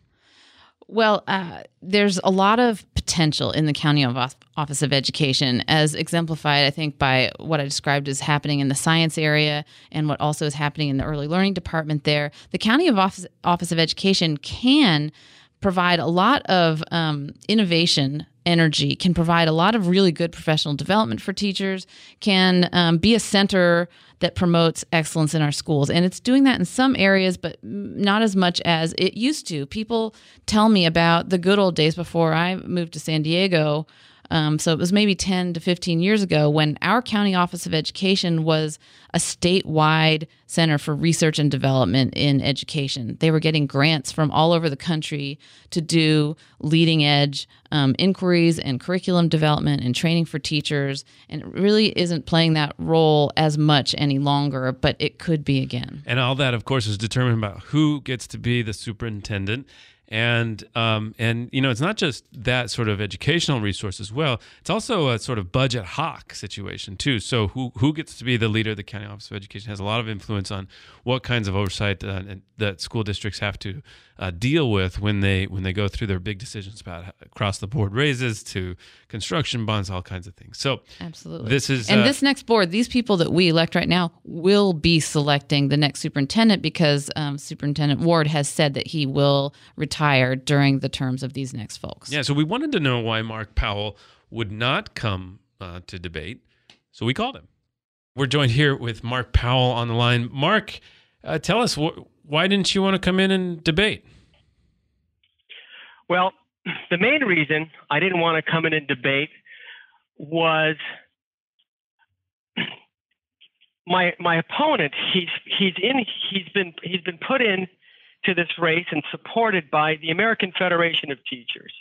S5: Well, uh, there's a lot of potential in the County of Office of Education, as exemplified, I think, by what I described as happening in the science area and what also is happening in the early learning department there. The County of Office, Office of Education can provide a lot of um, innovation energy can provide a lot of really good professional development for teachers can um, be a center that promotes excellence in our schools. And it's doing that in some areas but not as much as it used to. People tell me about the good old days before i moved to san diego um, so it was maybe 10 to 15 years ago when our county office of education was a statewide center for research and development in education. They were getting grants from all over the country to do leading edge um, inquiries and curriculum development and training for teachers. And it really isn't playing that role as much any longer, but it could be again.
S4: And all that, of course, is determined by who gets to be the superintendent and um, and you know it's not just that sort of educational resource as well. It's also a sort of budget hawk situation too. So who who gets to be the leader of the county office of education has a lot of influence on what kinds of oversight uh, that school districts have to uh, deal with when they when they go through their big decisions about across the board raises to construction bonds all kinds of things so
S5: absolutely
S4: this is
S5: and
S4: uh,
S5: this next board these people that we elect right now will be selecting the next superintendent because um, superintendent ward has said that he will retire during the terms of these next folks.
S4: Yeah, so we wanted to know why Mark Powell would not come uh, to debate, so we called him. We're joined here with Mark Powell on the line. Mark, uh, tell us wh- why didn't you want to come in and debate?
S8: Well, the main reason I didn't want to come in and debate was my my opponent. He's he's in he's been he's been put in to this race and supported by the American Federation of Teachers.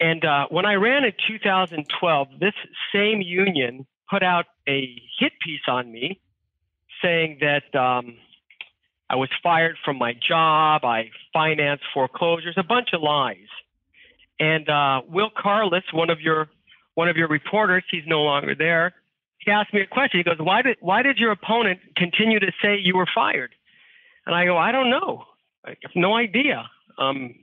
S8: And uh, when I ran in 2012, this same union put out a hit piece on me saying that um, I was fired from my job, I financed foreclosures, a bunch of lies. And uh, Will Carless, one of your one of your reporters, he's no longer there. He asked me a question. He goes, "Why did why did your opponent continue to say you were fired?" And I go, "I don't know. I have no idea." Um,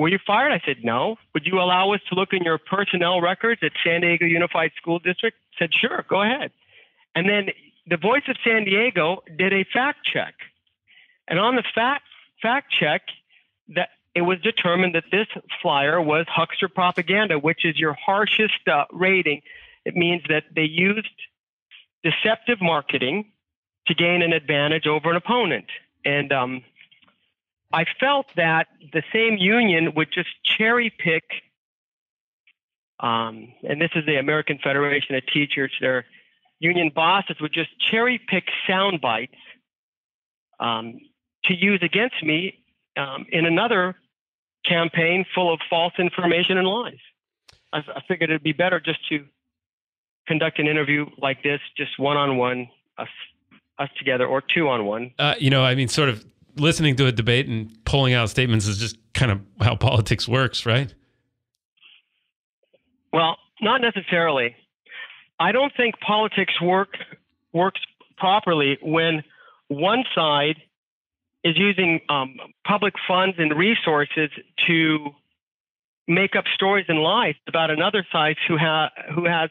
S8: were you fired? I said, no. Would you allow us to look in your personnel records at San Diego Unified School District? I said, sure, go ahead. And then the Voice of San Diego did a fact check. And on the fact, fact check, that it was determined that this flyer was huckster propaganda, which is your harshest uh, rating. It means that they used deceptive marketing to gain an advantage over an opponent. And um, I felt that the same union would just cherry pick, um, and this is the American Federation of Teachers, their union bosses would just cherry pick sound bites um, to use against me um, in another campaign full of false information and lies. I, I figured it'd be better just to conduct an interview like this, just one on one, us us together, or two on one.
S4: Uh, you know, I mean, sort of listening to a debate and pulling out statements is just kind of how politics works, right?
S8: Well, not necessarily. I don't think politics work works properly when one side is using um, public funds and resources to make up stories and lies about another side who ha- who has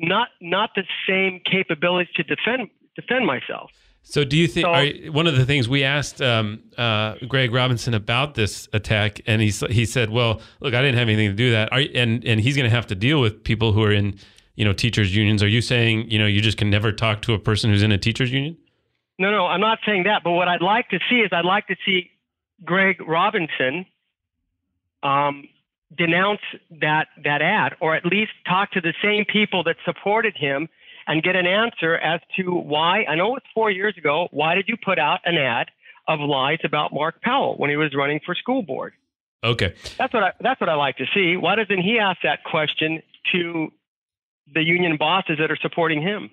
S8: not not the same capabilities to defend defend myself.
S4: So, do you think so, one of the things we asked um, uh, Greg Robinson about this attack, and he he said, "Well, look, I didn't have anything to do that, are, and and he's going to have to deal with people who are in, you know, teachers unions. Are you saying, you know, you just can never talk to a person who's in a teachers union?"
S8: No, no, I'm not saying that. But what I'd like to see is I'd like to see Greg Robinson um, denounce that that ad, or at least talk to the same people that supported him and get an answer as to why. I know it's four years ago. Why did you put out an ad of lies about Mark Powell when he was running for school board?
S4: Okay,
S8: that's what I, that's what I like to see. Why doesn't he ask that question to the union bosses that are supporting him?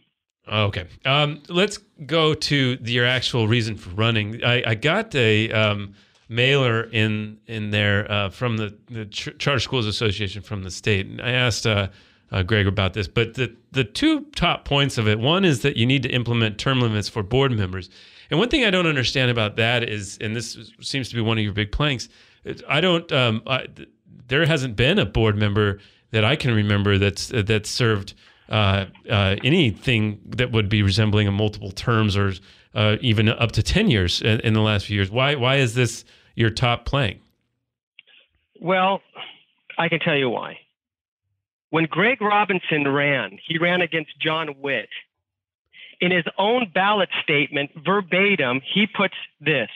S4: Okay, um, let's go to the, your actual reason for running. I, I got a um, mailer in in there uh, from the, the Ch- Charter Schools Association from the state. And I asked uh, uh, Greg, about this. But the, the two top points of it one is that you need to implement term limits for board members. And one thing I don't understand about that is, and this seems to be one of your big planks, I don't, um, I, there hasn't been a board member that I can remember that's, that served uh, uh, anything that would be resembling a multiple terms or uh, even up to 10 years in, in the last few years. Why, why is this your top plank?
S8: Well, I can tell you why. When Greg Robinson ran, he ran against John Witt. In his own ballot statement, verbatim, he puts this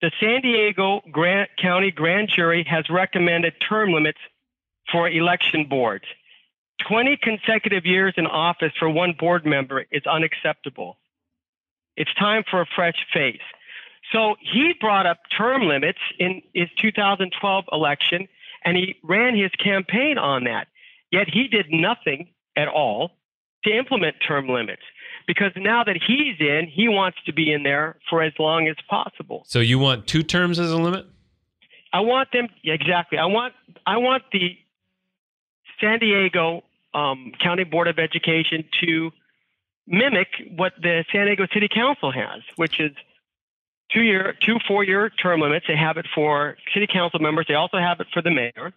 S8: The San Diego County Grand Jury has recommended term limits for election boards. 20 consecutive years in office for one board member is unacceptable. It's time for a fresh face. So he brought up term limits in his 2012 election and he ran his campaign on that. Yet he did nothing at all to implement term limits because now that he's in, he wants to be in there for as long as possible.
S4: So you want two terms as a limit?
S8: I want them exactly. I want I want the San Diego um, County Board of Education to mimic what the San Diego City Council has, which is two year, two four year term limits. They have it for city council members. They also have it for the mayor.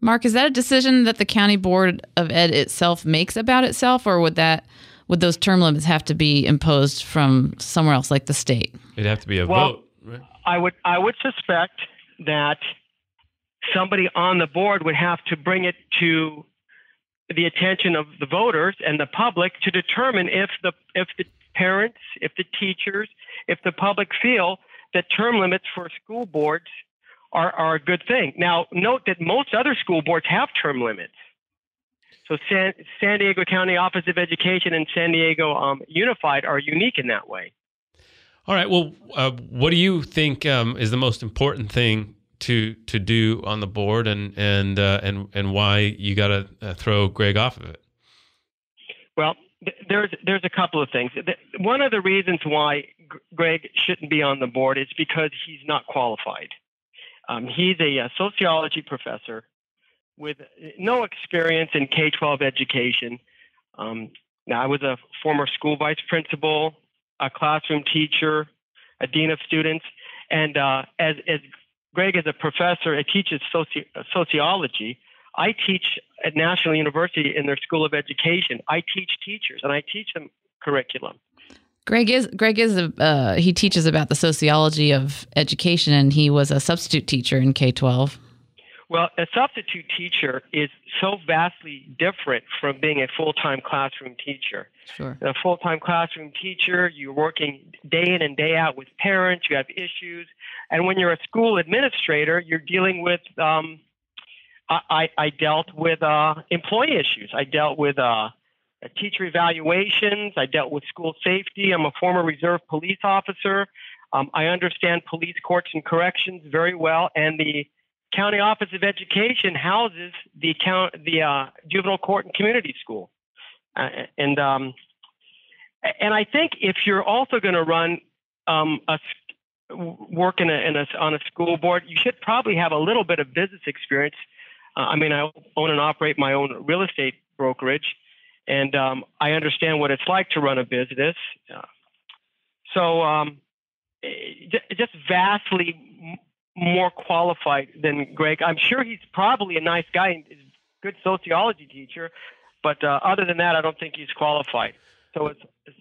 S5: Mark, is that a decision that the county board of ed itself makes about itself, or would that would those term limits have to be imposed from somewhere else, like the state?
S4: It'd have to be a
S8: well,
S4: vote. Right?
S8: I would I would suspect that somebody on the board would have to bring it to the attention of the voters and the public to determine if the if the parents, if the teachers, if the public feel that term limits for school boards are, are a good thing. Now, note that most other school boards have term limits. So San, San Diego County Office of Education and San Diego um, Unified are unique in that way.
S4: All right. Well, uh, what do you think um, is the most important thing to to do on the board, and and uh, and and why you got to uh, throw Greg off of it?
S8: Well, th- there's there's a couple of things. Th- One of the reasons why G- Greg shouldn't be on the board is because he's not qualified. Um, he's a, uh sociology professor with no experience in K-12 education. Um, now, I was a former school vice principal, a classroom teacher, a dean of students, and uh, as as Greg is a professor, he teaches soci- sociology. I teach at National University in their School of Education. I teach teachers and I teach them curriculum.
S5: Greg is Greg is a, uh, he teaches about the sociology of education, and he was a substitute teacher in K twelve.
S8: Well, a substitute teacher is so vastly different from being a full time classroom teacher.
S5: Sure.
S8: A full time classroom teacher, you're working day in and day out with parents, you have issues. And when you're a school administrator, you're dealing with, um, I, I, I dealt with uh, employee issues. I dealt with uh, teacher evaluations. I dealt with school safety. I'm a former reserve police officer. Um, I understand police courts and corrections very well. And the County Office of Education houses the count, the uh, juvenile court and community school, uh, and um, and I think if you're also going to run um, a work in a, in a on a school board, you should probably have a little bit of business experience. Uh, I mean, I own and operate my own real estate brokerage, and um, I understand what it's like to run a business. Uh, so, um, eh, just vastly more qualified than Greg. I'm sure he's probably a nice guy and good sociology teacher, but uh, other than that, I don't think he's qualified. So it's, it's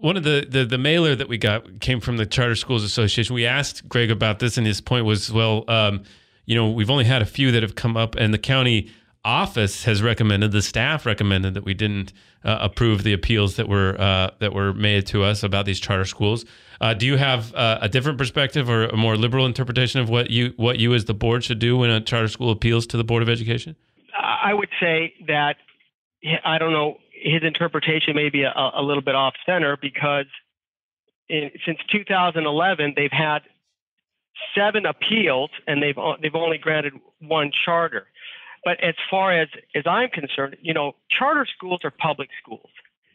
S4: One of the, the the mailer that we got came from the Charter Schools Association. We asked Greg about this, and his point was, well, um, you know, we've only had a few that have come up, and the county office has recommended, the staff recommended that we didn't uh, approve the appeals that were uh, that were made to us about these charter schools. Uh, do you have uh, a different perspective or a more liberal interpretation of what you what you as the board should do when a charter school appeals to the Board of Education?
S8: I would say that I don't know his interpretation may be a, a little bit off center because in, since 2011 they've had seven appeals and they've they've only granted one charter. But as far as as I'm concerned, you know, charter schools are public schools.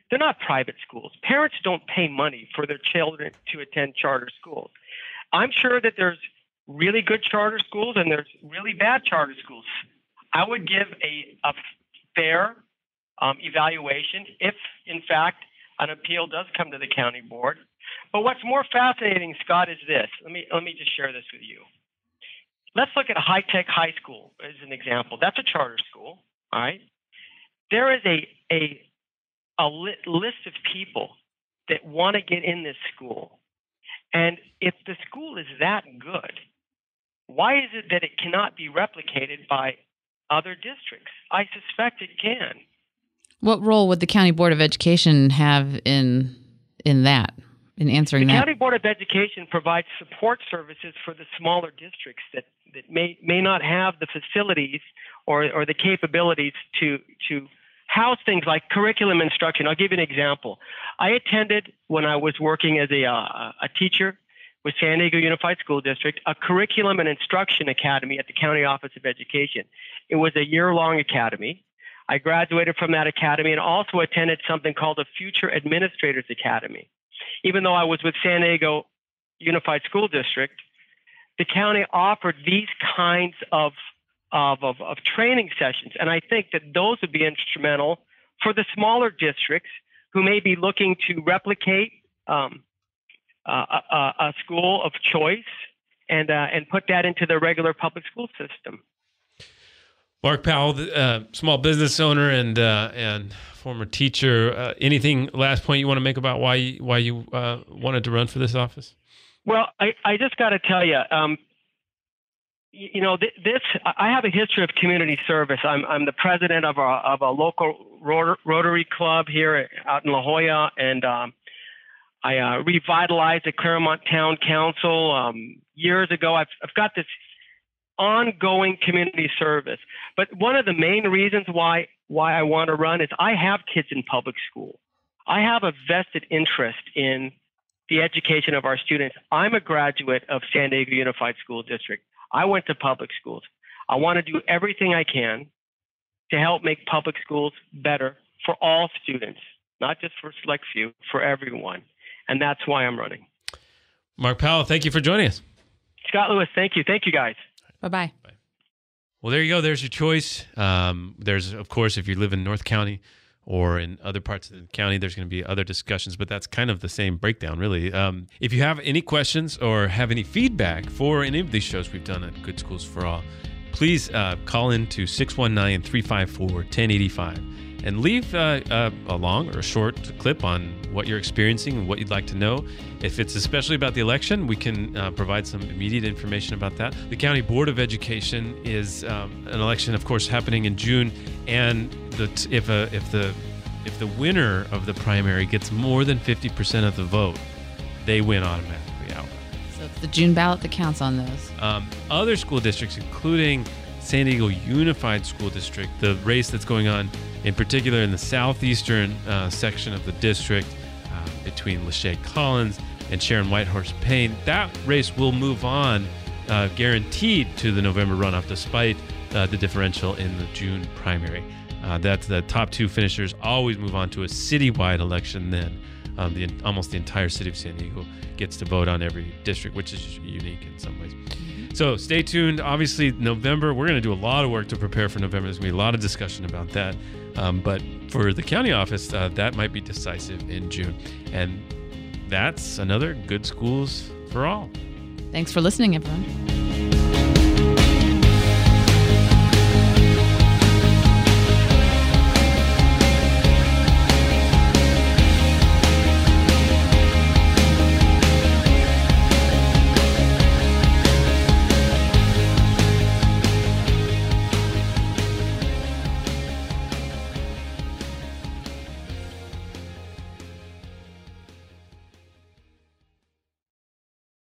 S8: They're not private schools. Parents don't pay money for their children to attend charter schools. I'm sure that there's really good charter schools and there's really bad charter schools. I would give a, a fair um, evaluation if, in fact, an appeal does come to the county board. But what's more fascinating, Scott, is this. Let me let me just share this with you. Let's look at High Tech High School as an example. That's a charter school, all right? There is a a a li- list of people that want to get in this school, and if the school is that good, why is it that it cannot be replicated by other districts? I suspect it can.
S5: What role would the county board of education have in in that in answering
S8: The
S5: that?
S8: County Board of Education provides support services for the smaller districts that, that may, may not have the facilities or, or the capabilities to, to house things like curriculum instruction. I'll give you an example. I attended when I was working as a, uh, a teacher with San Diego Unified School District, a curriculum and instruction academy at the County Office of Education. It was a year long academy. I graduated from that academy and also attended something called the Future Administrators Academy even though I was with San Diego Unified School District, the county offered these kinds of, of, of, of training sessions. And I think that those would be instrumental for the smaller districts who may be looking to replicate um, a, a, a school of choice and, uh, and put that into their regular public school system.
S4: Mark Powell, uh, small business owner and uh, and former teacher. Uh, anything last point you want to make about why you, why you uh, wanted to run for this office?
S8: Well, I, I just got to tell you, um, you, know, th- this I have a history of community service. I'm I'm the president of a of a local Rot- Rotary Club here out in La Jolla, and um, I uh, revitalized the Clairemont Town Council um, years ago. I've I've got this ongoing community service. But one of the main reasons why why I want to run is I have kids in public school. I have a vested interest in the education of our students. I'm a graduate of San Diego Unified School District. I went to public schools. I want to do everything I can to help make public schools better for all students, not just for select few, for everyone. And that's why I'm running.
S4: Mark Powell, thank you for joining us.
S8: Scott Lewis, thank you. Thank you, guys.
S5: Bye bye.
S4: Well, there you go. There's your choice. Um, there's, of course, if you live in North County or in other parts of the county, there's going to be other discussions, but that's kind of the same breakdown, really. Um, if you have any questions or have any feedback for any of these shows we've done at Good Schools for All, please uh, call in to 619 354 1085 and leave uh, uh, a long or a short clip on what you're experiencing and what you'd like to know. If it's especially about the election, we can uh, provide some immediate information about that. The County Board of Education is um, an election, of course, happening in June, and the t- if a, if the if the winner of the primary gets more than 50% of the vote, they win automatically out.
S5: So it's the June ballot that counts on those.
S4: Um, other school districts, including San Diego Unified School District, the race that's going on in particular in the southeastern uh, section of the district uh, between LaShae Collins and Sharon Whitehurst Payne, that race will move on, uh, guaranteed to the November runoff, despite uh, the differential in the June primary. Uh, that's the top two finishers always move on to a citywide election then. Um, the, almost the entire city of San Diego gets to vote on every district, which is unique in some ways. So stay tuned. Obviously, November, we're going to do a lot of work to prepare for November. There's going to be a lot of discussion about that. Um, but for the county office, uh, that might be decisive in June. And that's another Good Schools for All.
S5: Thanks for listening, everyone.